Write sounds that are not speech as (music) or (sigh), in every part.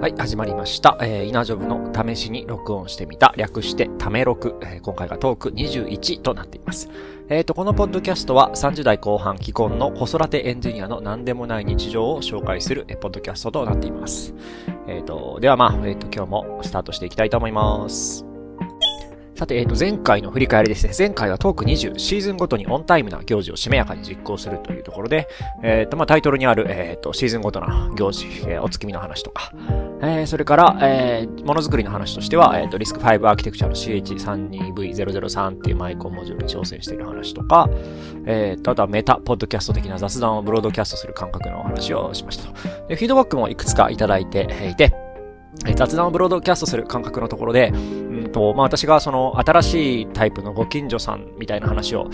はい、始まりました。えー、稲ジョブの試しに録音してみた、略してため録、えー、今回がトーク21となっています。えっ、ー、と、このポッドキャストは30代後半既婚の子育てエンジニアの何でもない日常を紹介する、えー、ポッドキャストとなっています。えっ、ー、と、ではまあ、えっ、と、今日もスタートしていきたいと思います。さて、えっ、と、前回の振り返りですね。前回はトーク20、シーズンごとにオンタイムな行事をしめやかに実行するというところで、えっ、と、まあ、タイトルにある、えっ、と、シーズンごとな行事、え、お月見の話とか、え、それから、え、ものづくりの話としては、えっ、と、リスク5アーキテクチャの CH32V003 っていうマイコンモジュールに挑戦している話とか、えっ、と、あとはメタ、ポッドキャスト的な雑談をブロードキャストする感覚のお話をしましたと。で、フィードバックもいくつかいただいていて、雑談をブロードキャストする感覚のところで、と、まあ、私がその新しいタイプのご近所さんみたいな話を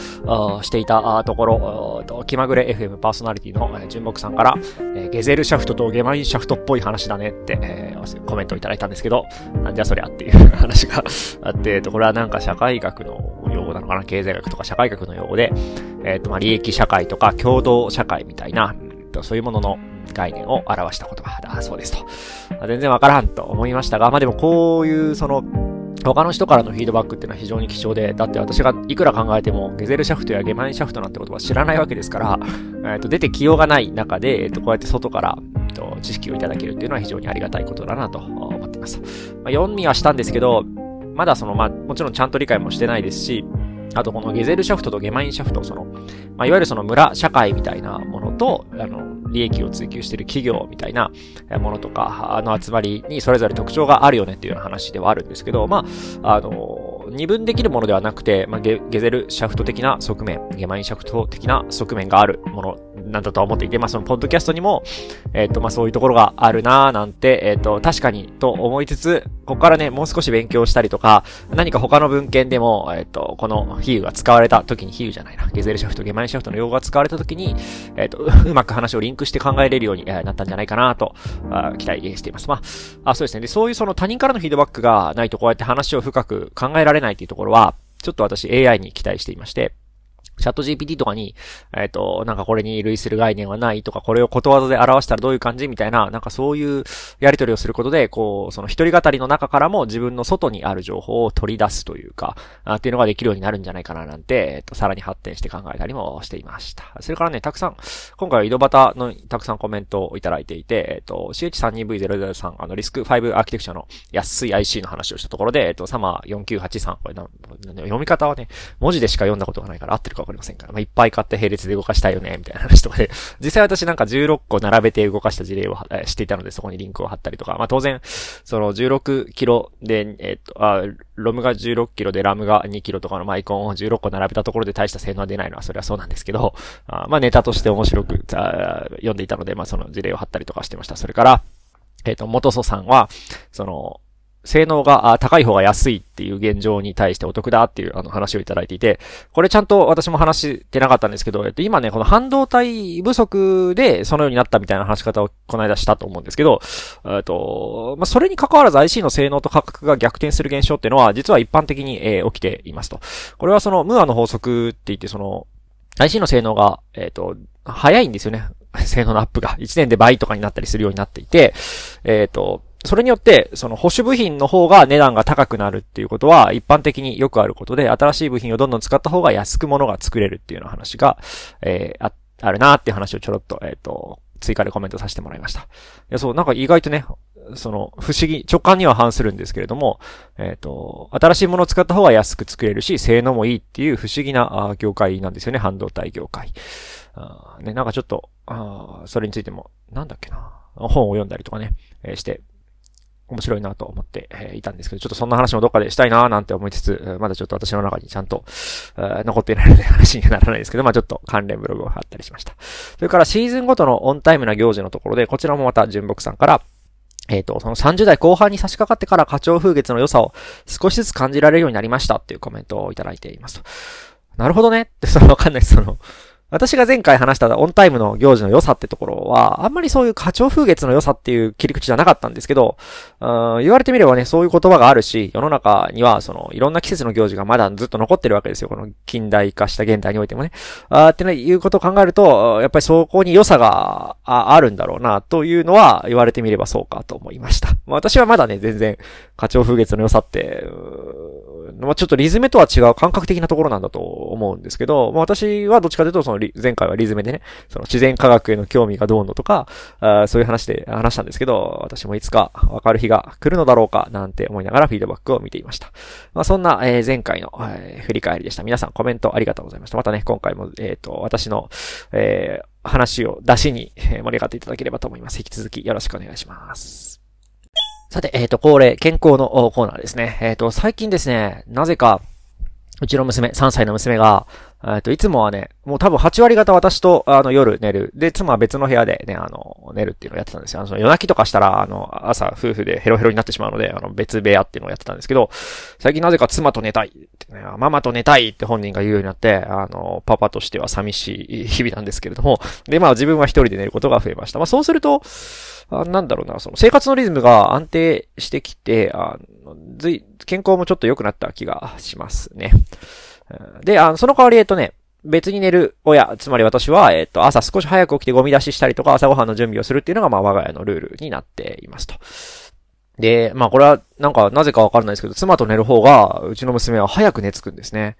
していたところ、と気まぐれ FM パーソナリティの純木さんから、え、ゲゼルシャフトとゲマインシャフトっぽい話だねって、え、コメントをいただいたんですけど、なんじゃそりゃっていう (laughs) 話が (laughs) あって、これはなんか社会学の用語なのかな？経済学とか社会学の用語で、えっ、ー、と、まあ、利益社会とか共同社会みたいな、そういうものの概念を表した言葉だそうですと。全然わからんと思いましたが、まあでもこういうその、他の人からのフィードバックっていうのは非常に貴重で、だって私がいくら考えても、ゲゼルシャフトやゲマインシャフトなんてことは知らないわけですから、えっ、と、出てきようがない中で、えっ、と、こうやって外から、えっ、と、知識をいただけるっていうのは非常にありがたいことだなと思ってます。まあ、読みはしたんですけど、まだその、まあ、もちろんちゃんと理解もしてないですし、あとこのゲゼルシャフトとゲマインシャフト、その、まあ、いわゆるその村社会みたいなものと、あの、利益を追求している企業みたいなものとか、あの集まりにそれぞれ特徴があるよねっていうような話ではあるんですけど、まあ、あの、二分できるものではなくて、まあ、ゲゲゼルシャフト的な側面、ゲマインシャフト的な側面があるものなんだと思っていて、まあ、そのポッドキャストにも、えっ、ー、と、まあ、そういうところがあるなぁなんて、えっ、ー、と、確かにと思いつつ、ここからね、もう少し勉強したりとか、何か他の文献でも、えっ、ー、と、この比喩が使われた時に、比喩じゃないな、ゲゼルシャフト、ゲマインシャフトの用語が使われた時に、えっ、と、うまく話をリンクして考えれるようになったんじゃないかなと、あ期待しています。まあ、あ、そうですね。で、そういうその他人からのフィードバックがないとこうやって話を深く考えられないっていうところは、ちょっと私 AI に期待していまして、チャット GPT とかに、えっ、ー、と、なんかこれに類する概念はないとか、これをことわざで表したらどういう感じ？みたいな、なんかそういうやり取りをすることで、こう、その一人語りの中からも自分の外にある情報を取り出すというか、あっていうのができるようになるんじゃないかななんて、えっ、ー、と、さらに発展して考えたりもしていました。それからね、たくさん、今回は井戸端のたくさんコメントをいただいていて、えっ、ー、と、CH32V003、あの、リスク5アーキテクチャの安い IC の話をしたところで、えっ、と、サマー4983、これな、読み方はね、文字でしか読んだことがないから合ってるかわかりませんから、まあ、いっぱい買って並列で動かしたいよね、みたいな話とかで、(laughs) 実際私なんか16個並べて動かした事例を、えー、していたので、そこにリンクを貼ったりとか、まあ当然、その16キロで、えっ、と、あ、ロムが16キロでラムが2キロとかのマイコンを16個並べたところで大した性能は出ないのはそれはそうなんですけど、あまあネタとして面白く読んでいたので、まあその事例を貼ったりとかしてました。それから、えっ、ー、と、元祖さんは、その、性能が高い方が安いっていう現状に対してお得だっていうあの話をいただいていて、これちゃんと私も話してなかったんですけど、えっと今ね、この半導体不足でそのようになったみたいな話し方をこの間したと思うんですけど、えっと、まあ、それに関わらず IC の性能と価格が逆転する現象っていうのは実は一般的に、えー、起きていますと。これはそのムーアの法則って言ってその IC の性能が、えっ、と、早いんですよね。性能のアップが。1年で倍とかになったりするようになっていて、えっ、と、それによって、その保守部品の方が値段が高くなるっていうことは一般的によくあることで、新しい部品をどんどん使った方が安く物が作れるっていうような話が、えー、あ、あるなっていう話をちょろっと、えっ、ー、と、追加でコメントさせてもらいました。いや、そう、なんか意外とね、その、不思議、直感には反するんですけれども、えっ、ー、と、新しいものを使った方が安く作れるし、性能もいいっていう不思議な業界なんですよね、半導体業界。あね、なんかちょっと、あそれについても、なんだっけな、本を読んだりとかね、えー、して、面白いなと思っていたんですけど、ちょっとそんな話もどっかでしたいななんて思いつつ、まだちょっと私の中にちゃんと残っていないので話にはならないですけど、まあちょっと関連ブログを貼ったりしました。それからシーズンごとのオンタイムな行事のところで、こちらもまた純木さんから、えっ、ー、と、その30代後半に差し掛かってから課長風月の良さを少しずつ感じられるようになりましたっていうコメントをいただいていますと。なるほどねって、そのわかんないです。その、私が前回話したオンタイムの行事の良さってところは、あんまりそういう花鳥風月の良さっていう切り口じゃなかったんですけど、うん言われてみればね、そういう言葉があるし、世の中には、その、いろんな季節の行事がまだずっと残ってるわけですよ。この近代化した現代においてもね。あっていうことを考えると、やっぱりそこに良さがあるんだろうな、というのは言われてみればそうかと思いました。私はまだね、全然、花鳥風月の良さって、まあ、ちょっとリズムとは違う感覚的なところなんだと思うんですけど、まあ、私はどっちかというと、その前回はリズムでね、その自然科学への興味がどうのとか、あそういう話で話したんですけど、私もいつかわかる日が来るのだろうか、なんて思いながらフィードバックを見ていました。まあ、そんな、えー、前回の、えー、振り返りでした。皆さんコメントありがとうございました。またね、今回も、えっ、ー、と、私の、え、話を出しに盛り上がっていただければと思います。引き続きよろしくお願いします。さて、えっ、ー、と、恒例、健康のコーナーですね。えっ、ー、と、最近ですね、なぜか、うちの娘、3歳の娘が、えっと、いつもはね、もう多分8割方私と、あの、夜寝る。で、妻は別の部屋でね、あの、寝るっていうのをやってたんですよ。あの、夜泣きとかしたら、あの、朝、夫婦でヘロヘロになってしまうので、あの、別部屋っていうのをやってたんですけど、最近なぜか妻と寝たいってね、ママと寝たいって本人が言うようになって、あの、パパとしては寂しい日々なんですけれども、で、まあ自分は一人で寝ることが増えました。まあそうすると、あなんだろうな、その生活のリズムが安定してきて、あの、ずい、健康もちょっと良くなった気がしますね。で、あの、その代わり、えっとね、別に寝る親、つまり私は、えっと、朝少し早く起きてゴミ出ししたりとか朝ごはんの準備をするっていうのが、まあ、我が家のルールになっていますと。で、まあ、これは、なんか、なぜかわからないですけど、妻と寝る方が、うちの娘は早く寝つくんですね。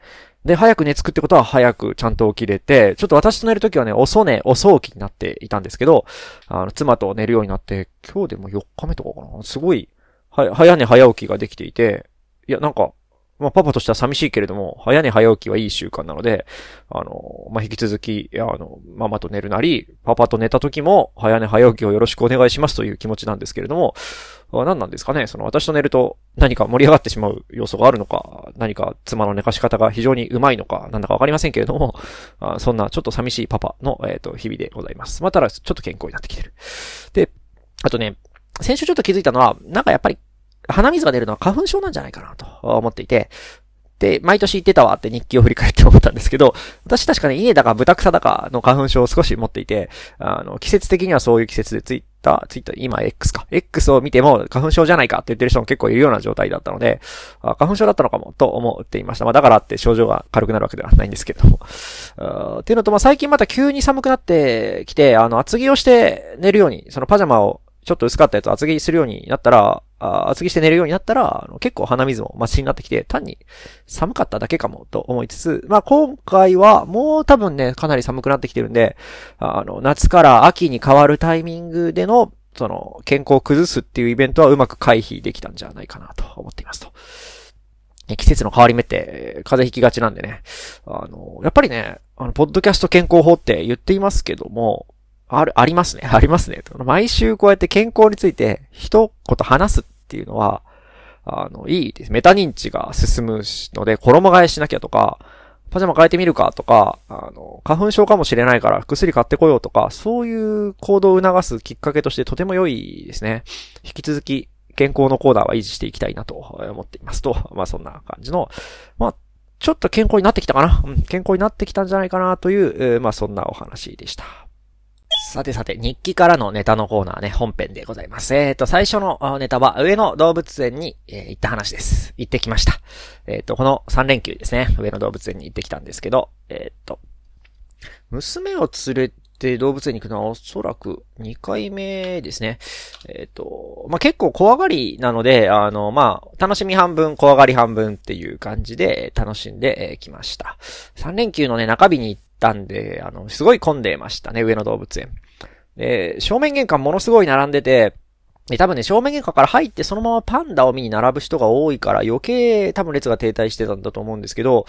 で、早く寝つくってことは早くちゃんと起きれて、ちょっと私と寝るときはね、遅寝、遅起きになっていたんですけど、あの、妻と寝るようになって、今日でも4日目とかかな？すごい、は、早寝早起きができていて、いや、なんか、まあ、パパとしては寂しいけれども、早寝早起きはいい習慣なので、あの、まあ、引き続き、あの、ママと寝るなり、パパと寝た時も、早寝早起きをよろしくお願いしますという気持ちなんですけれども、何なんですかね？その私と寝ると何か盛り上がってしまう要素があるのか、何か妻の寝かし方が非常にうまいのか、なんだかわかりませんけれども、あそんなちょっと寂しいパパの、えっ、ー、と、日々でございます。まあ、ただ、ちょっと健康になってきてる。で、あとね、先週ちょっと気づいたのは、なんかやっぱり鼻水が出るのは花粉症なんじゃないかなと思っていて、で、毎年言ってたわって日記を振り返って思ったんですけど、私確かね、稲だか豚草だかの花粉症を少し持っていて、あの、季節的にはそういう季節でツイッター、ツイッター、今 X か。X を見ても花粉症じゃないかって言ってる人も結構いるような状態だったので、あ花粉症だったのかもと思っていました。まあだからって症状が軽くなるわけではないんですけれども。(laughs) っていうのと、まあ最近また急に寒くなってきて、あの、厚着をして寝るように、そのパジャマをちょっと薄かったやつ厚着するようになったら、あ厚着して寝るようになったら、結構鼻水もマシになってきて、単に寒かっただけかもと思いつつ、まあ今回はもう多分ね、かなり寒くなってきてるんで、あの、夏から秋に変わるタイミングでの、その、健康を崩すっていうイベントはうまく回避できたんじゃないかなと思っていますと。季節の変わり目って風邪ひきがちなんでね。あの、やっぱりね、あの、ポッドキャスト健康法って言っていますけども、ある、ありますね。(laughs) ありますね。毎週こうやって健康について一言話すっていうのは、あの、いいです。メタ認知が進むので、衣替えしなきゃとか、パジャマ変えてみるかとか、あの、花粉症かもしれないから薬買ってこようとか、そういう行動を促すきっかけとしてとても良いですね。引き続き健康のコーナーは維持していきたいなと思っていますと、まあそんな感じの、まあ、ちょっと健康になってきたかな、うん、健康になってきたんじゃないかなという、まあそんなお話でした。さてさて、日記からのネタのコーナーね、本編でございます。えっ、ー、と、最初のネタは、上野動物園に、えー、行った話です。行ってきました。えっ、ー、と、この3連休ですね、上野動物園に行ってきたんですけど、えっ、と、娘を連れて動物園に行くのはおそらく2回目ですね。えっ、と、まあ、結構怖がりなので、あの、まあ、楽しみ半分、怖がり半分っていう感じで楽しんできました。3連休のね、中日に行ってたんで、あの、すごい混んでましたね、上野動物園。で、正面玄関ものすごい並んでて、で、多分ね、正面玄関から入ってそのままパンダを見に並ぶ人が多いから余計多分列が停滞してたんだと思うんですけど、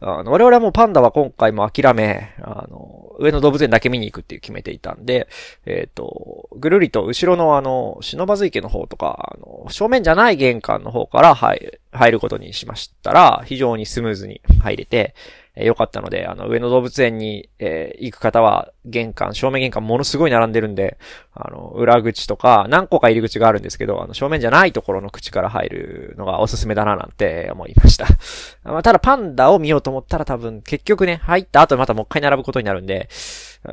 あの、我々はもうパンダは今回も諦め、あの、上野動物園だけ見に行くっていう決めていたんで、えっ、ー、と、ぐるりと後ろのあの、忍ばず池の方とか、あの、正面じゃない玄関の方から入る、入ることにしましたら、非常にスムーズに入れて、え、良かったので、あの、上野動物園に、えー、行く方は、玄関、正面玄関ものすごい並んでるんで、あの、裏口とか、何個か入り口があるんですけど、あの、正面じゃないところの口から入るのがおすすめだななんて思いました。(laughs) まあ、ただパンダを見ようと思ったら多分、結局ね、入った後またもう一回並ぶことになるんで、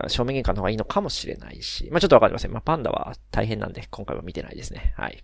正面玄関の方がいいのかもしれないし、まあ、ちょっとわかりません。まあ、パンダは大変なんで、今回は見てないですね。はい。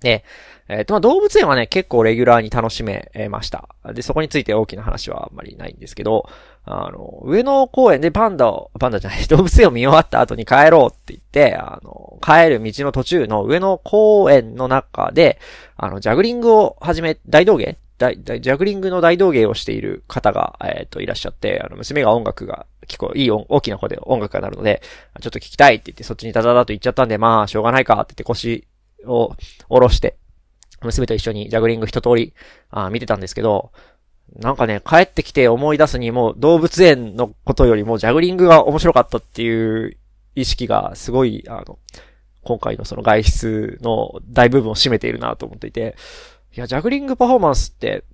で、えっ、ー、と、まあ、動物園はね、結構レギュラーに楽しめました。で、そこについて大きな話はあんまりないんですけど、あの、上野公園でパンダを、パンダじゃない、(laughs) 動物園を見終わった後に帰ろうって言って、あの、帰る道の途中の上野公園の中で、あの、ジャグリングを始め、大道芸？大、大、ジャグリングの大道芸をしている方が、えっ、ー、と、いらっしゃって、あの、娘が音楽が、結構いい大きな声で音楽が鳴るので、ちょっと聞きたいって言って、そっちにダダダと言っちゃったんで、まあ、しょうがないかって言って腰を下ろして、娘と一緒にジャグリング一通り、あ見てたんですけど、なんかね、帰ってきて思い出すにも動物園のことよりもジャグリングが面白かったっていう意識がすごい、あの、今回のその外出の大部分を占めているなと思っていて、いや、ジャグリングパフォーマンスって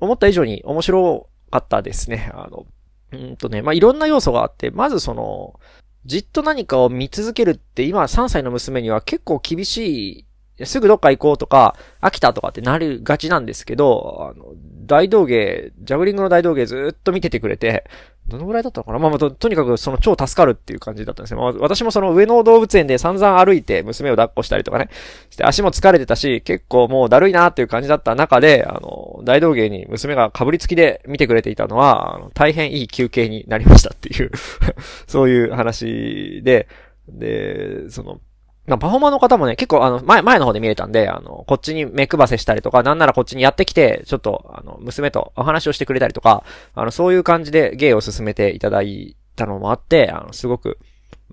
思った以上に面白かったですね。あの、うんとね、まあ、いろんな要素があって、まずその、じっと何かを見続けるって今3歳の娘には結構厳しいすぐどっか行こうとか、飽きたとかってなるがちなんですけど、あの、大道芸、ジャグリングの大道芸ずっと見ててくれて、どのぐらいだったのかな？まあ、まあ、と、とにかくその超助かるっていう感じだったんですよ。まあ、私もその上野動物園で散々歩いて娘を抱っこしたりとかね、して足も疲れてたし、結構もうだるいなっていう感じだった中で、あの、大道芸に娘が被りつきで見てくれていたのは、あの大変いい休憩になりましたっていう (laughs) そういう話で、で、その、パフォーマーの方もね、結構あの、前、前の方で見れたんで、あの、こっちに目配せしたりとか、なんならこっちにやってきて、ちょっと、あの、娘とお話をしてくれたりとか、あの、そういう感じで芸を進めていただいたのもあって、あの、すごく、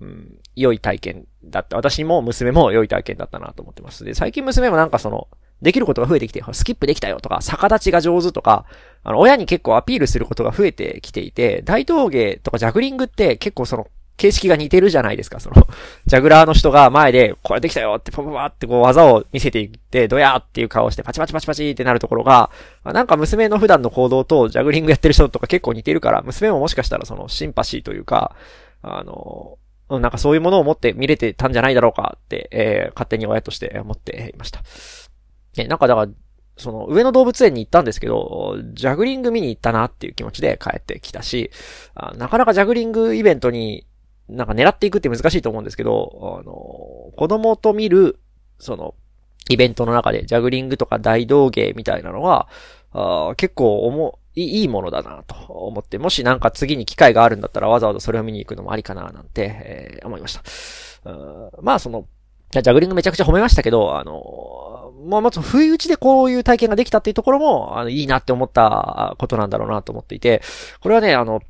うん、良い体験だった。私も娘も良い体験だったなと思ってます。で、最近娘もなんかその、できることが増えてきて、スキップできたよとか、逆立ちが上手とか、あの、親に結構アピールすることが増えてきていて、大道芸とかジャグリングって結構その、形式が似てるじゃないですか、その、ジャグラーの人が前で、これできたよって、パパパってこう技を見せていって、ドヤーっていう顔して、パチパチパチパチってなるところが、なんか娘の普段の行動とジャグリングやってる人とか結構似てるから、娘ももしかしたらそのシンパシーというか、あの、なんかそういうものを持って見れてたんじゃないだろうかって、えー、勝手に親として思っていました。ね、なんかだから、その上野動物園に行ったんですけど、ジャグリング見に行ったなっていう気持ちで帰ってきたし、あなかなかジャグリングイベントになんか狙っていくって難しいと思うんですけど、あの、子供と見る、その、イベントの中で、ジャグリングとか大道芸みたいなのは、あ結構重い、いいものだなと思って、もしなんか次に機会があるんだったらわざわざそれを見に行くのもありかななんて、えー、思いました。まあその、ジャグリングめちゃくちゃ褒めましたけど、あの、まあ、まず、不意打ちでこういう体験ができたっていうところも、あの、いいなって思ったことなんだろうなと思っていて、これはね、あの、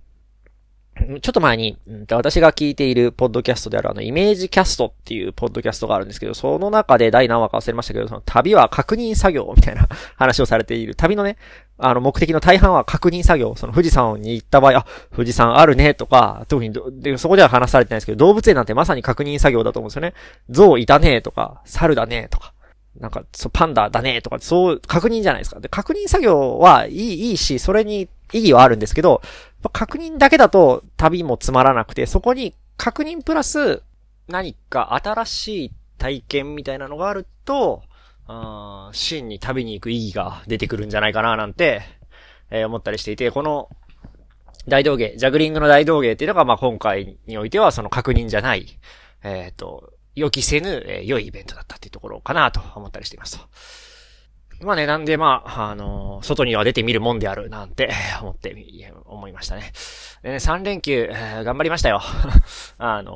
ちょっと前に、私が聞いているポッドキャストであるあの、イメージキャストっていうポッドキャストがあるんですけど、その中で第何話か忘れましたけど、その旅は確認作業みたいな (laughs) 話をされている。旅のね、あの、目的の大半は確認作業。その富士山に行った場合、あ、富士山あるねとか、特にで、そこでは話されてないですけど、動物園なんてまさに確認作業だと思うんですよね。象いたねとか、猿だねとか。なんか、そう、パンダだねとか、そう、確認じゃないですか。で、確認作業はいい、いいし、それに意義はあるんですけど、確認だけだと旅もつまらなくて、そこに確認プラス何か新しい体験みたいなのがあると、真に旅に行く意義が出てくるんじゃないかななんて、えー、思ったりしていて、この大道芸、ジャグリングの大道芸っていうのが、まあ、今回においてはその確認じゃない、えっ、ー、と、予期せぬ、えー、良いイベントだったっていうところかなと思ったりしていますと。まあね、なんでまあ、あのー、外には出てみるもんであるなんて (laughs) 思って、思いましたね。でね、3連休、頑張りましたよ。(laughs) あの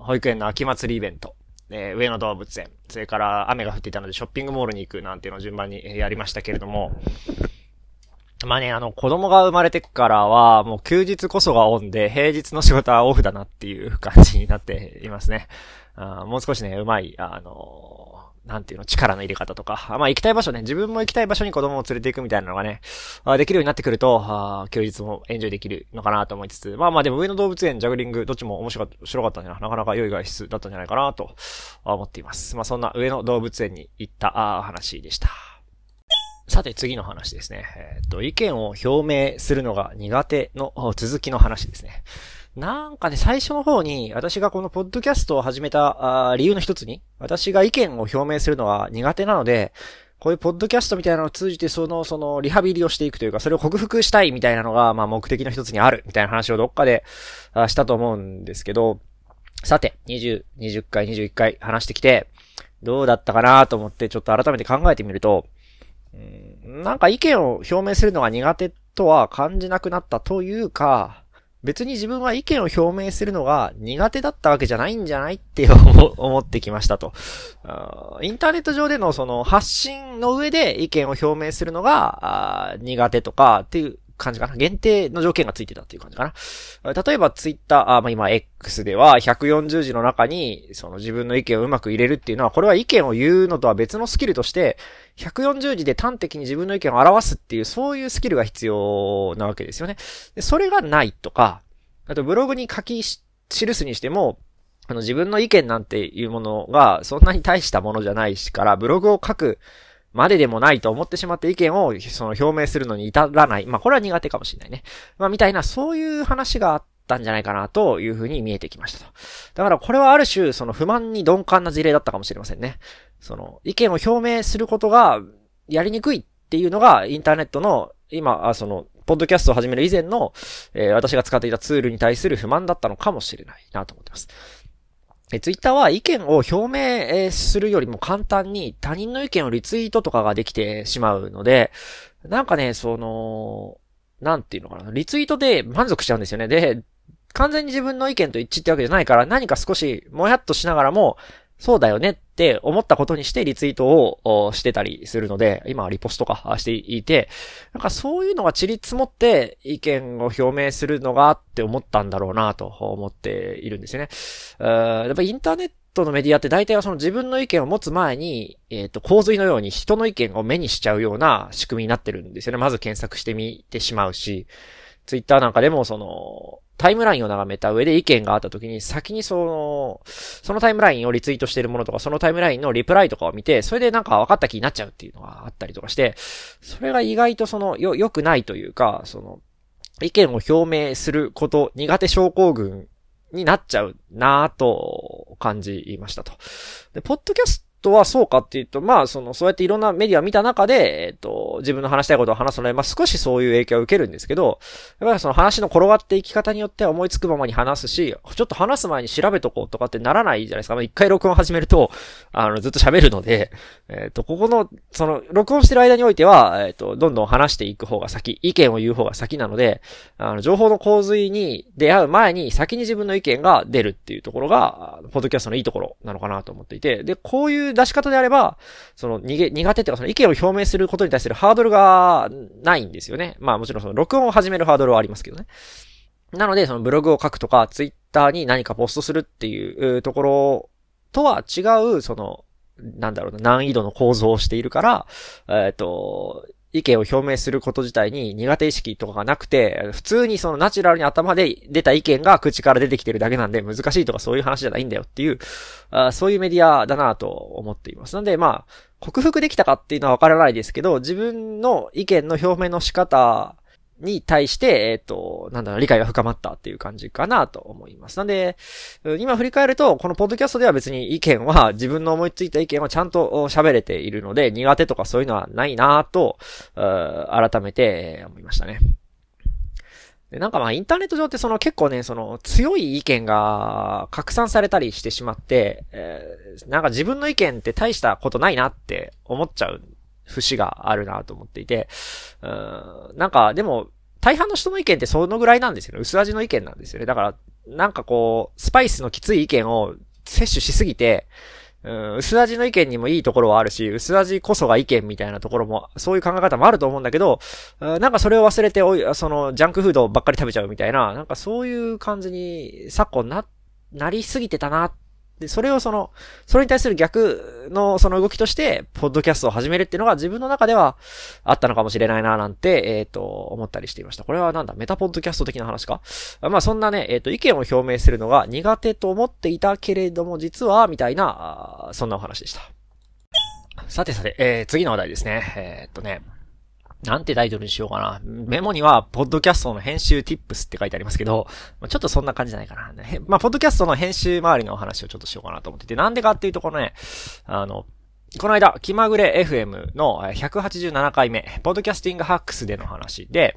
ー、保育園の秋祭りイベント。え上野動物園。それから雨が降っていたのでショッピングモールに行くなんていうのを順番にやりましたけれども、まあね、あの、子供が生まれてからは、もう休日こそがオンで、平日の仕事はオフだなっていう感じになっていますね。あもう少しね、うまい、あのなんていうの、力の入れ方とか、まあ行きたい場所ね、自分も行きたい場所に子供を連れて行くみたいなのがね、あできるようになってくると、あ休日もエンジョイできるのかなと思いつつ、まあまあでも上野動物園、ジャグリング、どっちも面白かったんじゃな、なかなか良い外出だったんじゃないかなと思っています。まあそんな上野動物園に行ったあ話でした。さて次の話ですね。えっ、と、意見を表明するのが苦手の続きの話ですね。なんかね、最初の方に、私がこのポッドキャストを始めたあ理由の一つに、私が意見を表明するのは苦手なので、こういうポッドキャストみたいなのを通じて、その、その、リハビリをしていくというか、それを克服したいみたいなのが、まあ目的の一つにある、みたいな話をどっかで、あしたと思うんですけど、さて、20、20回、21回話してきて、どうだったかなと思って、ちょっと改めて考えてみると、うんなんか意見を表明するのが苦手とは感じなくなったというか、別に自分は意見を表明するのが苦手だったわけじゃないんじゃないって思 (laughs) ってきましたと。インターネット上でのその発信の上で意見を表明するのが苦手とかっていう感じかな。限定の条件がついてたっていう感じかな。例えばツイッター、あまあ、今 X では140字の中にその自分の意見をうまく入れるっていうのは、これは意見を言うのとは別のスキルとして、140字で端的に自分の意見を表すっていう、そういうスキルが必要なわけですよね。でそれがないとか、あとブログに書き記すにしても、あの自分の意見なんていうものがそんなに大したものじゃないしから、ブログを書くまででもないと思ってしまって意見をその表明するのに至らない。まあ、これは苦手かもしれないね。まあ、みたいな、そういう話があったんじゃないかなというふうに見えてきましたと。だからこれはある種、その不満に鈍感な事例だったかもしれませんね。その、意見を表明することがやりにくいっていうのが、インターネットの、今、あその、ポッドキャストを始める以前の、えー、私が使っていたツールに対する不満だったのかもしれないなと思ってます。え、ツイッターは意見を表明するよりも簡単に他人の意見をリツイートとかができてしまうので、なんかね、その、なんていうのかな、リツイートで満足しちゃうんですよね。で、完全に自分の意見と一致ってわけじゃないから、何か少しもやっとしながらも、そうだよねって思ったことにしてリツイートをしてたりするので、今はリポストかしていて、なんかそういうのが散り積もって意見を表明するのがって思ったんだろうなと思っているんですよね。やっぱインターネットのメディアって大体はその自分の意見を持つ前に、えっ、ー、と、洪水のように人の意見を目にしちゃうような仕組みになってるんですよね。まず検索してみてしまうし、ツイッターなんかでもその、タイムラインを眺めた上で意見があった時に、先にその、そのタイムラインをリツイートしてるものとか、そのタイムラインのリプライとかを見て、それでなんか分かった気になっちゃうっていうのがあったりとかして、それが意外とその、よ、良くないというか、その、意見を表明すること、苦手症候群になっちゃうなぁと感じましたと。で、ポッドキャストはそうかっていうと、まあ、その、そうやっていろんなメディアを見た中で、えっ、と、自分の話したいことを話すので、まあ、少しそういう影響を受けるんですけど、やっぱりその話の転がっていき方によっては思いつくままに話すし、ちょっと話す前に調べとこうとかってならないじゃないですか。まあ、一回録音始めると、あの、ずっと喋るので、えっ、と、ここの、その、録音してる間においては、えっ、と、どんどん話していく方が先、意見を言う方が先なので、あの、情報の洪水に出会う前に先に自分の意見が出るっていうところが、ポッドキャストのいいところなのかなと思っていて、で、こういういう出し方であれば、その、逃げ、苦手っていうか、その意見を表明することに対するハードルがないんですよね。まあもちろんその、録音を始めるハードルはありますけどね。なので、そのブログを書くとか、ツイッターに何かポストするっていうところとは違う、その、なんだろうな、難易度の構造をしているから、えっ、ー、と、意見を表明すること自体に苦手意識とかがなくて、普通にそのナチュラルに頭で出た意見が口から出てきてるだけなんで難しいとかそういう話じゃないんだよっていう、あそういうメディアだなと思っています。なんでまあ、克服できたかっていうのはわからないですけど、自分の意見の表明の仕方に対して、えっ、ー、と、なんだろう、理解が深まったっていう感じかなと思います。なんで、今振り返ると、このポッドキャストでは別に意見は、自分の思いついた意見はちゃんと喋れているので、苦手とかそういうのはないなと、改めて思いましたね。で、なんかまあインターネット上ってその結構ね、その強い意見が拡散されたりしてしまって、えー、なんか自分の意見って大したことないなって思っちゃう節があるなと思っていて、うん、なんか、でも、大半の人の意見ってそのぐらいなんですよね。薄味の意見なんですよね。だから、なんかこう、スパイスのきつい意見を摂取しすぎて、うん、薄味の意見にもいいところはあるし、薄味こそが意見みたいなところも、そういう考え方もあると思うんだけど、うんなんかそれを忘れておい、その、ジャンクフードばっかり食べちゃうみたいな、なんかそういう感じに昨今な、なりすぎてたなっで、それをその、それに対する逆のその動きとして、ポッドキャストを始めるっていうのが自分の中ではあったのかもしれないななんて、えっ、ー、と、思ったりしていました。これはなんだ、メタポッドキャスト的な話か？まあそんなね、えっ、ー、と、意見を表明するのが苦手と思っていたけれども、実は、みたいな、そんなお話でした。さてさて、えー、次の話題ですね。えー、っとね、なんてタイトルにしようかな。メモには、ポッドキャストの編集 tips って書いてありますけど、ちょっとそんな感じじゃないかな。まあ、ポッドキャストの編集周りのお話をちょっとしようかなと思ってて、なんでかっていうところね、あの、この間、気まぐれ FM の187回目、ポッドキャスティングハックスでの話で、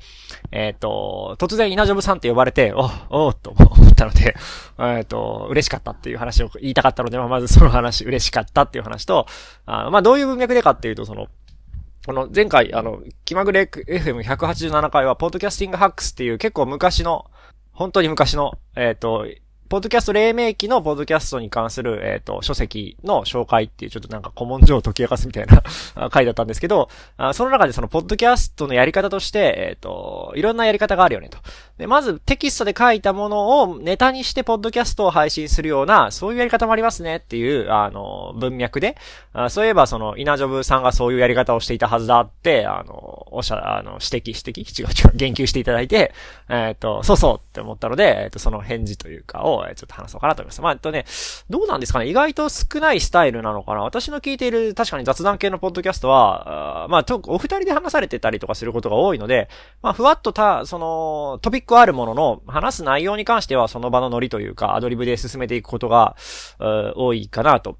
えっ、ー、と、突然稲ジョブさんって呼ばれて、お、おっと思ったので、えっ、と、嬉しかったっていう話を言いたかったので、ま、まずその話、嬉しかったっていう話と、あまあ、どういう文脈でかっていうと、その、この前回、あの、気まぐれ FM187 回は、ポッドキャスティングハックスっていう結構昔の、本当に昔の、えっ、ー、と、ポッドキャスト黎明期のポッドキャストに関する、えっ、ー、と、書籍の紹介っていうちょっとなんか古文書を解き明かすみたいな (laughs) 回だったんですけど、あその中でそのポッドキャストのやり方として、えっ、ー、と、いろんなやり方があるよねと。で、まずテキストで書いたものをネタにしてポッドキャストを配信するような、そういうやり方もありますねっていう、あの、文脈で、あそういえばその、イナジョブさんがそういうやり方をしていたはずだって、あの、おしゃ、あの、指摘、指摘？違う違う、言及していただいて、えっ、ー、と、そうそうって思ったので、えっ、と、その返事というかを、ちょっと話そうかなと思います。まあ、えっとね、どうなんですかね意外と少ないスタイルなのかな私の聞いている、確かに雑談系のポッドキャストは、あまあ、と、お二人で話されてたりとかすることが多いので、まあ、ふわっとた、その、トピックあるものの、話す内容に関してはその場のノリというか、アドリブで進めていくことが、多いかなと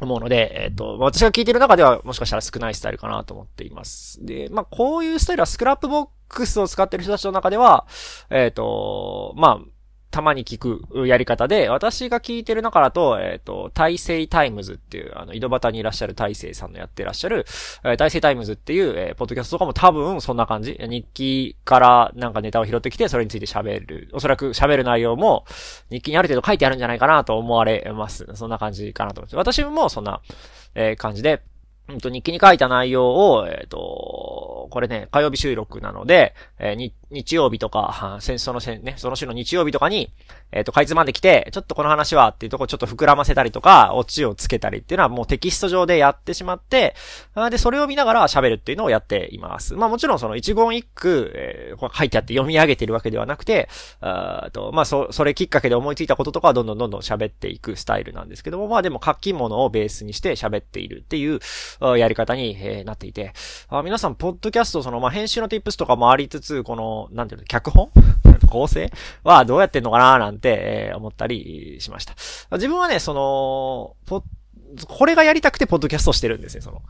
思うので、えっ、ー、と、私が聞いてる中ではもしかしたら少ないスタイルかなと思っています。で、まあ、こういうスタイルは Scrapbox を使ってる人たちの中では、えっ、ー、と、まあ、たまに聞くやり方で、私が聞いてる中だと、えっ、ー、と、大成タイムズっていう、あの、井戸端にいらっしゃる大成さんのやってらっしゃる、えー、大成タイムズっていう、えー、ポッドキャストとかも多分そんな感じ。日記からなんかネタを拾ってきて、それについて喋る。おそらく喋る内容も、日記にある程度書いてあるんじゃないかなと思われます。そんな感じかなと思って。私もそんな、えー、感じで、うんと、日記に書いた内容を、えっ、ー、と、これね、火曜日収録なので、えー、日日曜日とか、先そのね、その週の日曜日とかに、えっ、ー、と、かいつまんできて、ちょっとこの話はっていうとこちょっと膨らませたりとか、オチをつけたりっていうのはもうテキスト上でやってしまって、で、それを見ながら喋るっていうのをやっています。まあもちろんその一言一句、えー、書いてあって読み上げてるわけではなくて、あと、まあそ、それきっかけで思いついたこととかはどんどんどんどん喋っていくスタイルなんですけども、まあでも書き物をベースにして喋っているっていう、やり方に、えー、なっていて、あ皆さん、ポッドキャスト、その、まあ、編集の tips とかもありつつ、この、なんていうの、脚本？(laughs) 構成はどうやってんのかななんて、えー、思ったりしました。自分はね、その、ポこれがやりたくてポッドキャストしてるんですね、その。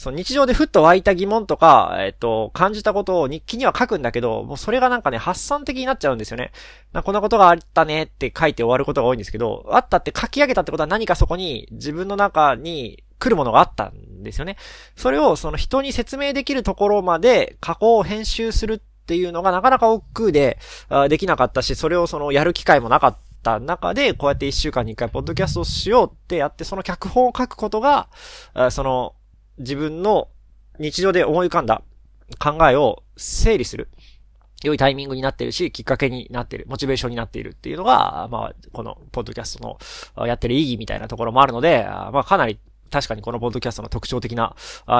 その日常でふっと湧いた疑問とか、えっと、感じたことを日記には書くんだけど、もうそれがなんかね、発散的になっちゃうんですよね。なこんなことがあったねって書いて終わることが多いんですけど、あったって書き上げたってことは何かそこに自分の中に来るものがあったんですよね。それをその人に説明できるところまで加工を編集するっていうのがなかなか億劫で、できなかったし、それをそのやる機会もなかった中で、こうやって一週間に一回ポッドキャストをしようってやって、その脚本を書くことが、その自分の日常で思い浮かんだ考えを整理する。良いタイミングになってるし、きっかけになってる、モチベーションになっているっていうのが、まあ、この、ポッドキャストのやってる意義みたいなところもあるので、まあ、かなり確かにこのポッドキャストの特徴的な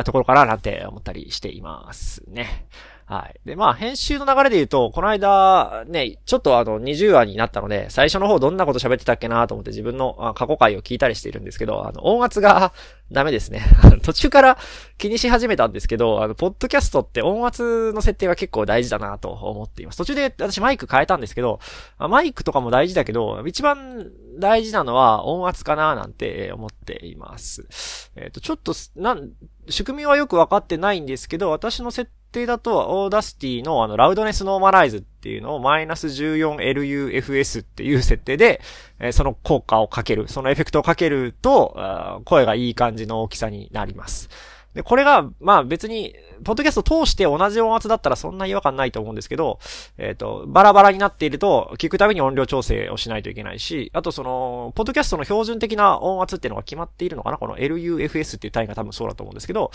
ところかななんて思ったりしていますね。はい。で、まあ、編集の流れで言うと、この間、ね、ちょっとあの、20話になったので、最初の方どんなこと喋ってたっけなと思って自分の過去回を聞いたりしているんですけど、あの、音圧がダメですね。(laughs) 途中から気にし始めたんですけど、あの、ポッドキャストって音圧の設定は結構大事だなと思っています。途中で私マイク変えたんですけど、マイクとかも大事だけど、一番大事なのは音圧かななんて思っています。えっ、ー、と、ちょっと、なん、仕組みはよくわかってないんですけど、私の設定だと、 Audacity のあの、 loudness normalize っていうのをマイナス 14LUFS っていう設定で、えー、その効果をかける、そのエフェクトをかけると、声がいい感じの大きさになります。で、これが、まあ別に、ポッドキャスト通して同じ音圧だったらそんな違和感ないと思うんですけど、えっ、ー、と、バラバラになっていると、聞くたびに音量調整をしないといけないし、あとその、ポッドキャストの標準的な音圧っていうのが決まっているのかな？この LUFS っていう単位が多分そうだと思うんですけど、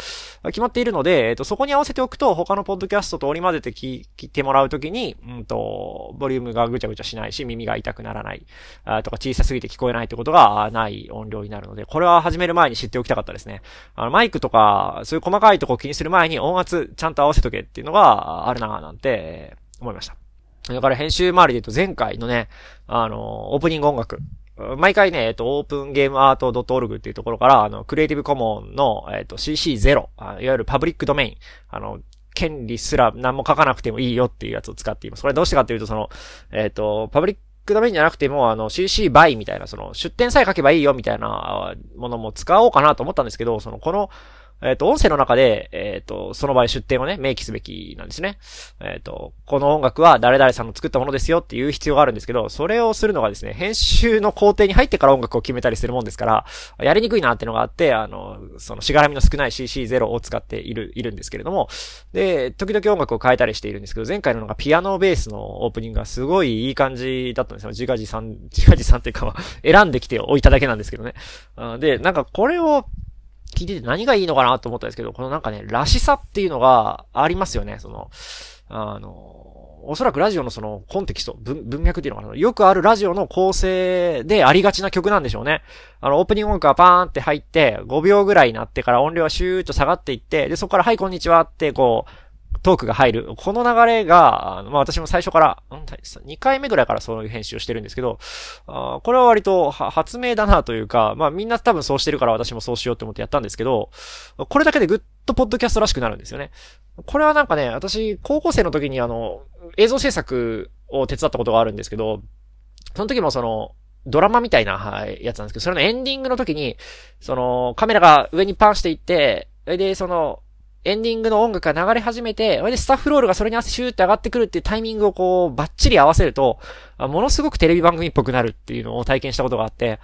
決まっているので、えっ、ー、と、そこに合わせておくと、他のポッドキャストと織り交ぜて聞いてもらうときに、うんと、ボリュームがぐちゃぐちゃしないし、耳が痛くならない、あとか小さすぎて聞こえないってことがない音量になるので、これは始める前に知っておきたかったですね。あの、マイクとか、そういう細かいとこ気にする前に音圧ちゃんと合わせとけっていうのがあるなぁなんて思いました。だから編集周りで言うと前回のね、あの、オープニング音楽。毎回ね、えっと、オープンゲームアート .org っていうところから、あの、クリエイティブコモンの、えっと、CC0、いわゆるパブリックドメイン、あの、権利すら何も書かなくてもいいよっていうやつを使っています。これどうしてかっていうと、その、えっ、と、パブリックドメインじゃなくても、あの、CC by みたいな、その、出店さえ書けばいいよみたいなものも使おうかなと思ったんですけど、その、この、えっ、と、音声の中で、えっ、と、その場合出典をね、明記すべきなんですね。えっ、と、この音楽は誰々さんの作ったものですよっていう必要があるんですけど、それをするのがですね、編集の工程に入ってから音楽を決めたりするもんですから、やりにくいなってのがあって、あの、そのしがらみの少ない CC0 を使っている、いるんですけれども、で、時々音楽を変えたりしているんですけど、前回ののがピアノベースのオープニングがすごいいい感じだったんですよ。自画自賛、自画自賛っていうか、選んできておいただけなんですけどね。で、なんかこれを、聞いてて何がいいのかなと思ったんですけど、このなんかね、らしさっていうのがありますよね。その、あの、おそらくラジオのそのコンテキスト、文脈っていうのかな。よくあるラジオの構成でありがちな曲なんでしょうね。あの、オープニング音楽がパーンって入って、5秒ぐらいになってから音量はシューッと下がっていって、で、そこからはい、こんにちはって、こう、トークが入る。この流れが、まあ私も最初から、2回目ぐらいからそういう編集をしてるんですけど、あこれは割と発明だなというか、まあみんな多分そうしてるから私もそうしようと思ってやったんですけど、これだけでぐっとポッドキャストらしくなるんですよね。これはなんかね、私、高校生の時にあの、映像制作を手伝ったことがあるんですけど、その時もその、ドラマみたいな、はい、やつなんですけど、それのエンディングの時に、その、カメラが上にパンしていって、で、その、エンディングの音楽が流れ始めて、それでスタッフロールがそれに合わせてシューって上がってくるっていうタイミングをこう、バッチリ合わせると、ものすごくテレビ番組っぽくなるっていうのを体験したことがあって、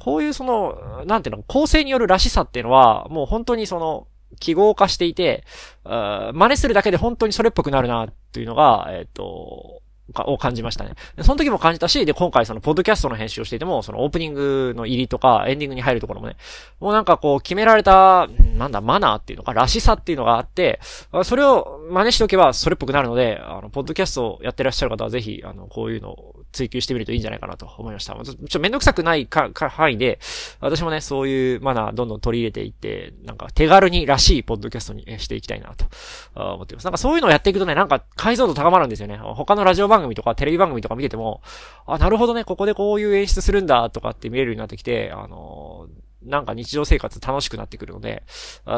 こういうその、なんていうの、構成によるらしさっていうのは、もう本当にその、記号化していて、真似するだけで本当にそれっぽくなるなっていうのが、えっ、ー、と、を感じましたね。その時も感じたし、で、今回その、ポッドキャストの編集をしていても、そのオープニングの入りとか、エンディングに入るところもね、もうなんかこう、決められた、なんだ、マナーっていうのか、らしさっていうのがあって、それを真似しておけば、それっぽくなるので、あの、ポッドキャストをやってらっしゃる方はぜひ、あの、こういうのを追求してみるといいんじゃないかなと思いました。ちょっとめんどくさくないか、か、範囲で、私もね、そういうマナーどんどん取り入れていって、なんか手軽にらしいポッドキャストにしていきたいなと、思っています。なんかそういうのをやっていくとね、なんか解像度高まるんですよね。他のラジオ番組とかテレビ番組とか見てても、あ、なるほどね、ここでこういう演出するんだとかって見れるようになってきて、あのー、なんか日常生活楽しくなってくるので、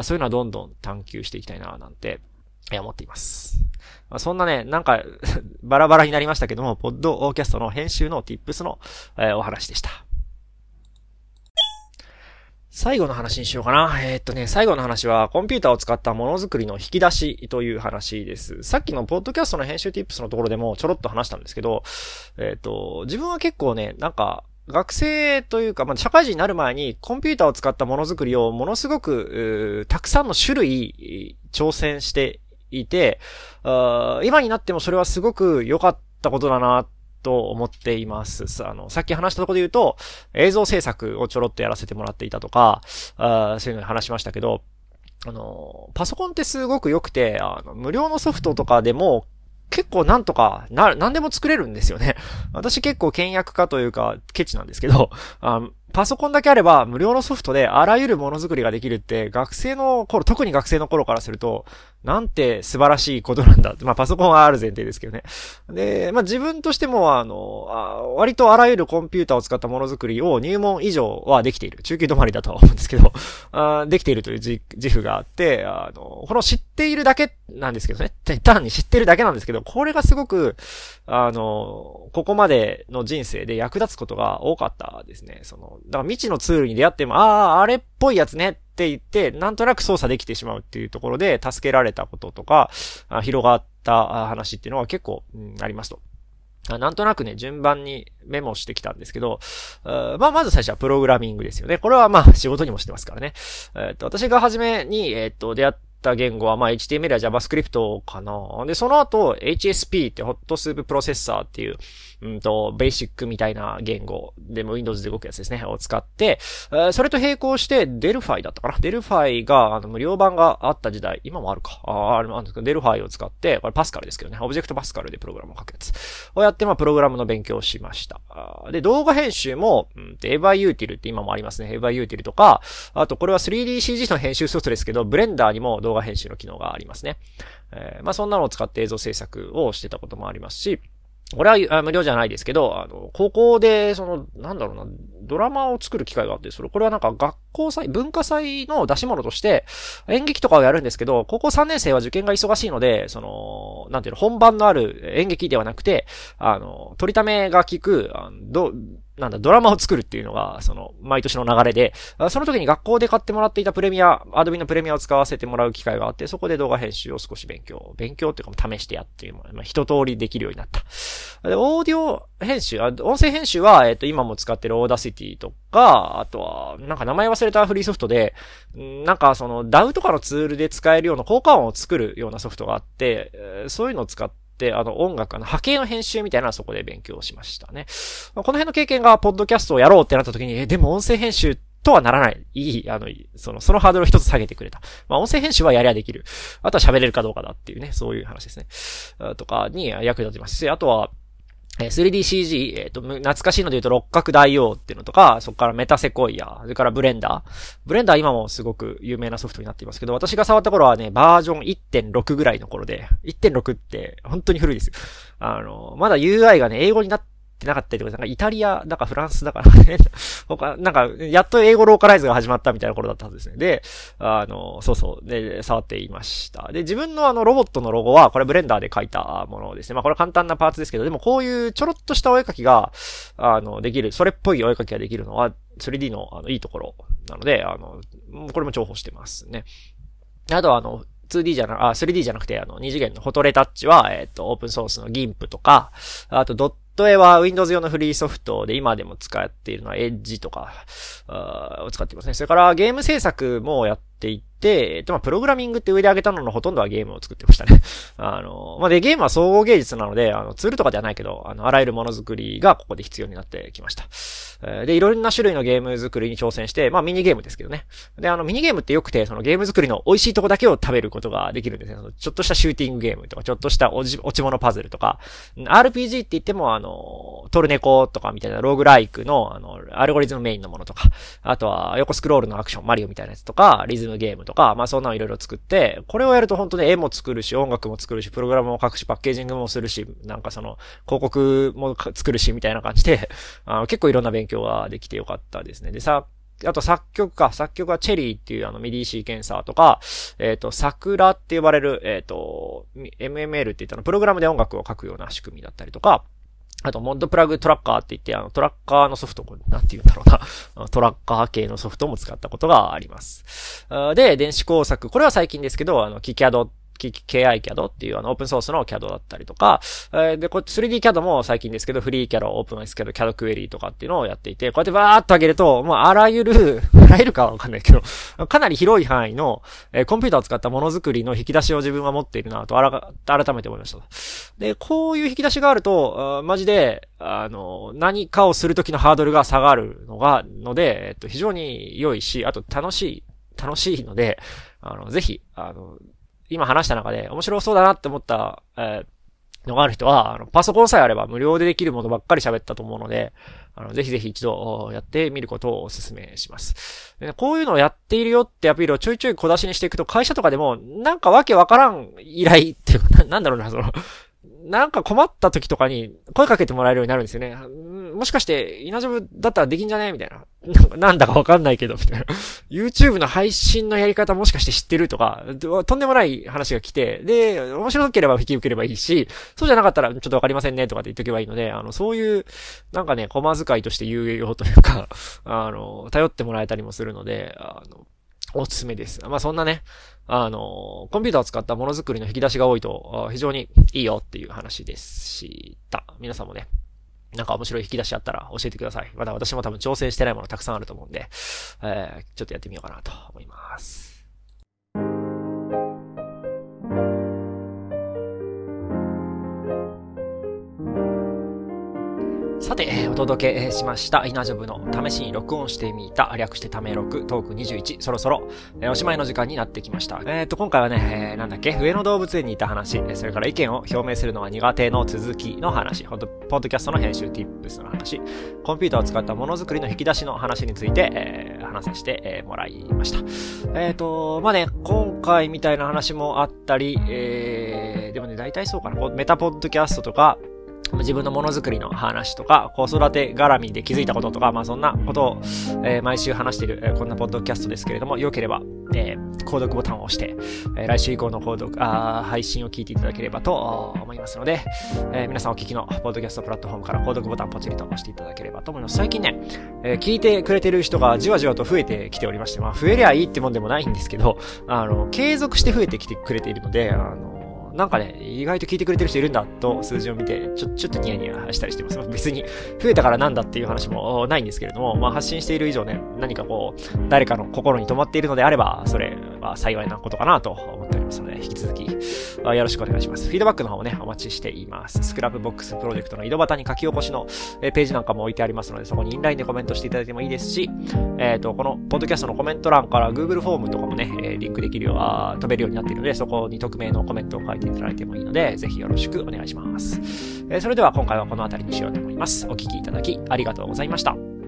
そういうのはどんどん探求していきたいな、なんて、え思っています。まあ、そんなね、なんか (laughs) バラバラになりましたけども、ポッドオーキャストの編集の tips の、えー、お話でした。最後の話にしようかな。えー、っとね、最後の話は、コンピューターを使ったものづくりの引き出しという話です。さっきのポッドキャストの編集 tips のところでもちょろっと話したんですけど、えー、っと、自分は結構ね、なんか、学生というか、まあ、社会人になる前にコンピューターを使ったものづくりをものすごく、たくさんの種類挑戦していて、今になってもそれはすごく良かったことだなと思っています。あの、さっき話したところで言うと、映像制作をちょろっとやらせてもらっていたとか、あそういうのに話しましたけど、あの、パソコンってすごく良くて、あの、無料のソフトとかでも結構なんとか、な、なんでも作れるんですよね。(laughs) 私結構倹約家というか、ケチなんですけど、あパソコンだけあれば無料のソフトであらゆるものづくりができるって学生の頃、特に学生の頃からすると、なんて素晴らしいことなんだって。(laughs) まあパソコンはある前提ですけどね。で、まあ自分としてもあのあ、割とあらゆるコンピューターを使ったものづくりを入門以上はできている。中級止まりだとは思うんですけど、あできているという自負があって、あの、この知っているだけなんですけどね。単に知ってるだけなんですけど、これがすごく、あの、ここまでの人生で役立つことが多かったですね。その、だから未知のツールに出会っても、ああ、あれっぽいやつねって言って、なんとなく操作できてしまうっていうところで、助けられたこととか、広がった話っていうのは結構、うん、ありますと。なんとなくね、順番にメモしてきたんですけど、まあ、まず最初はプログラミングですよね。これはまあ、仕事にもしてますからね。えっ、と、私が初めに、えっ、と、出会った言語は、まあ、HTML や JavaScript かな。で、その後、HSP って Hot Soup Processor っていう、うんと、 BASIC みたいな言語でも Windows で動くやつですね、を使って、えそれと並行して、 Delphi だったかな。 Delphi が、あの、無料版があった時代、今もあるか。ああ、るんですけど、 Delphi を使って、これ Pascal ですけどね、 Object Pascal でプログラムを書くやつをやって、まあ、プログラムの勉強をしました。で、動画編集も、うん、 AviUtl って今もありますね。 AviUtl とか、あと、これは 3DCG の編集ソフトですけど、ブレンダーにも動画編集の機能がありますね。えー、まあ、そんなのを使って映像制作をしてたこともありますし、これは無料じゃないですけど、あの、高校で、その、なんだろうな、ドラマを作る機会があって、それ、これはなんか学校祭、文化祭の出し物として、演劇とかをやるんですけど、高校3年生は受験が忙しいので、その、なんていうの、本番のある演劇ではなくて、あの、取りためが効く、あのど、なんだ、ドラマを作るっていうのが、その、毎年の流れで、その時に学校で買ってもらっていた Premiere、Adobe のプレミアを使わせてもらう機会があって、そこで動画編集を少し勉強、勉強っていうか試してやっていう、まあ、一通りできるようになった。で、オーディオ編集、音声編集は、えっ、と、今も使ってる Audacity とか、あとは、なんか名前忘れたフリーソフトで、なんかその、DAW とかのツールで使えるような効果音を作るようなソフトがあって、そういうのを使って、、あの、音楽の波形の編集みたいなのはそこで勉強しましたね。この辺の経験が、ポッドキャストをやろうってなった時に、え、でも音声編集とはならない。いい、あの、その、そのハードルを一つ下げてくれた。まあ、音声編集はやりゃできる。あとは喋れるかどうかだっていうね、そういう話ですね。とかに役立てますし、あとは、3DCG、えっ、ー、と、懐かしいので言うと六角大王っていうのとか、そこからメタセコイア、それから Blender。Blender 今もすごく有名なソフトになっていますけど、私が触った頃はね、バージョン1.6ぐらいの頃で、1.6って本当に古いです。あの、まだ UI がね、英語になってってなかったりとか、なんかイタリアだかフランスだからね。(laughs) 他、なんか、やっと英語ローカライズが始まったみたいな頃だったはずですね。で、あの、そうそう、で、触っていました。で、自分のあの、ロボットのロゴは、これブレンダーで書いたものですね。まあ、これ簡単なパーツですけど、でもこういうちょろっとしたお絵描きが、あの、できる、それっぽいお絵描きができるのは、3D の、あの、いいところなので、あの、これも重宝してますね。あとは、あの、2D じゃな、あ、3D じゃなくて、あの、二次元のフォトレタッチは、えっ、ー、と、オープンソースの GIMP とか、あと、ドット絵は Windows 用のフリーソフトで今でも使っているのは Edge とか、を使っていますね。それからゲーム制作もやっていて、で、えっと、まあ、プログラミングって上で上げたののほとんどはゲームを作ってましたね。(laughs) あの、まあ、で、ゲームは総合芸術なので、あの、ツールとかではないけど、あの、あらゆるものづくりがここで必要になってきました。えで、いろんな種類のゲーム作りに挑戦して、まあ、ミニゲームですけどね。で、あの、ミニゲームって良くて、そのゲーム作りの美味しいとこだけを食べることができるんですね。ちょっとしたシューティングゲームとか、ちょっとした落ち落ち物パズルとか、RPG って言っても、あの、トルネコとかみたいなローグライクの、あの、アルゴリズムメインのものとか、あとは横スクロールのアクション、マリオみたいなやつとか、リズムゲームとか、とかまあ、そんなのいろいろ作って、これをやると本当に絵も作るし、音楽も作るし、プログラムも書くし、パッケージングもするし、なんかその、広告も作るし、みたいな感じで、(laughs) あ結構いろんな勉強ができてよかったですね。でさ、あと作曲か、作曲はチェリーっていうあのミディシーケンサーとか、えっ、ー、と、桜って呼ばれる、えっ、ー、と、MML って言ったの、プログラムで音楽を書くような仕組みだったりとか、あと、モッドプラグトラッカーって言って、あの、トラッカーのソフト、なんて言うんだろうな。(laughs) トラッカー系のソフトも使ったことがあります。で、電子工作。これは最近ですけど、あの、キキャドっ KICAD っていうあのオープンソースの CAD だったりとか、え、で、こっち 3DCAD も最近ですけど、フリーキャド、オープン s キャド、CAD クエリーとかっていうのをやっていて、こうやってバーっと上げると、もうあらゆる、(laughs) あらゆるかはわかんないけど、かなり広い範囲の、え、コンピューターを使ったものづくりの引き出しを自分は持っているなと、あら、改めて思いました。で、こういう引き出しがあると、マジで、あの、何かをするときのハードルが下がるのが、ので、えっと、非常に良いし、あと楽しい、楽しいので、あの、ぜひ、あの、今話した中で面白そうだなって思った、えー、のがある人は、あの、パソコンさえあれば無料でできるものばっかり喋ったと思うので、あの、ぜひぜひ一度やってみることをお勧めします。でこういうのをやっているよってアピールをちょいちょい小出しにしていくと、会社とかでも、なんかわけわからん依頼っていうか、ななんだろうな、そのなんか困った時とかに声かけてもらえるようになるんですよね。もしかして、稲ジョブだったらできんじゃね？みたいな。(laughs) なんだかわかんないけど、みたいな。(laughs) YouTube の配信のやり方もしかして知ってるとか、とんでもない話が来て、で、面白ければ引き受ければいいし、そうじゃなかったらちょっとわかりませんねとかって言っとけばいいので、あの、そういう、なんかね、駒遣いとして有用というか、あの、頼ってもらえたりもするので、あの、おすすめです。まあ、そんなね、あの、コンピューターを使ったものづくりの引き出しが多いと、非常にいいよっていう話でした。皆さんもね、なんか面白い引き出しあったら教えてください。まだ私も多分挑戦してないものたくさんあると思うんで、えー、ちょっとやってみようかなと思います。さて、お届けしました、イナジョブの試しに録音してみた、略してため録、トーク21、そろそろ、えー、おしまいの時間になってきました。えっ、ー、と、今回はね、えー、なんだっけ、上野動物園にいた話、それから意見を表明するのは苦手の続きの話、ほんと、ポッドキャストの編集 tips の話、コンピューターを使ったものづくりの引き出しの話について、えー、話させて、え、もらいました。えっ、ー、と、まあね、今回みたいな話もあったり、えー、でもね、大体そうかな、メタポッドキャストとか、自分のものづくりの話とか、子育て絡みで気づいたこととか、まあそんなことを、えー、毎週話している、えー、こんなポッドキャストですけれども、よければ、えー、購読ボタンを押して、えー、来週以降の購読、あ配信を聞いていただければと思いますので、えー、皆さんお聞きのポッドキャストプラットフォームから購読ボタンポチリと押していただければと思います。最近ね、えー、聞いてくれてる人がじわじわと増えてきておりまして、まあ増えりゃいいってもんでもないんですけど、あの、継続して増えてきてくれているので、あの、なんかね、意外と聞いてくれてる人いるんだと数字を見て、ちょ、ちょっとニヤニヤしたりしてます。(laughs) 別に増えたからなんだっていう話もないんですけれども、まあ発信している以上ね、何かこう、誰かの心に留まっているのであれば、それは幸いなことかなと思っておりますので、引き続き、あよろしくお願いします。フィードバックの方もね、お待ちしています。 Scrapbox プロジェクトの井戸端に書き起こしのえページなんかも置いてありますので、そこにインラインでコメントしていただいてもいいですし、えっ、ー、と、このポッドキャストのコメント欄から Google フォームとかもね、えリンクできるよう、飛べるようになっているので、そこに匿名のコメントを書いていただいてもいいので、ぜひよろしくお願いします。えそれでは今回はこの辺りにしようと思います。お聴きいただきありがとうございました。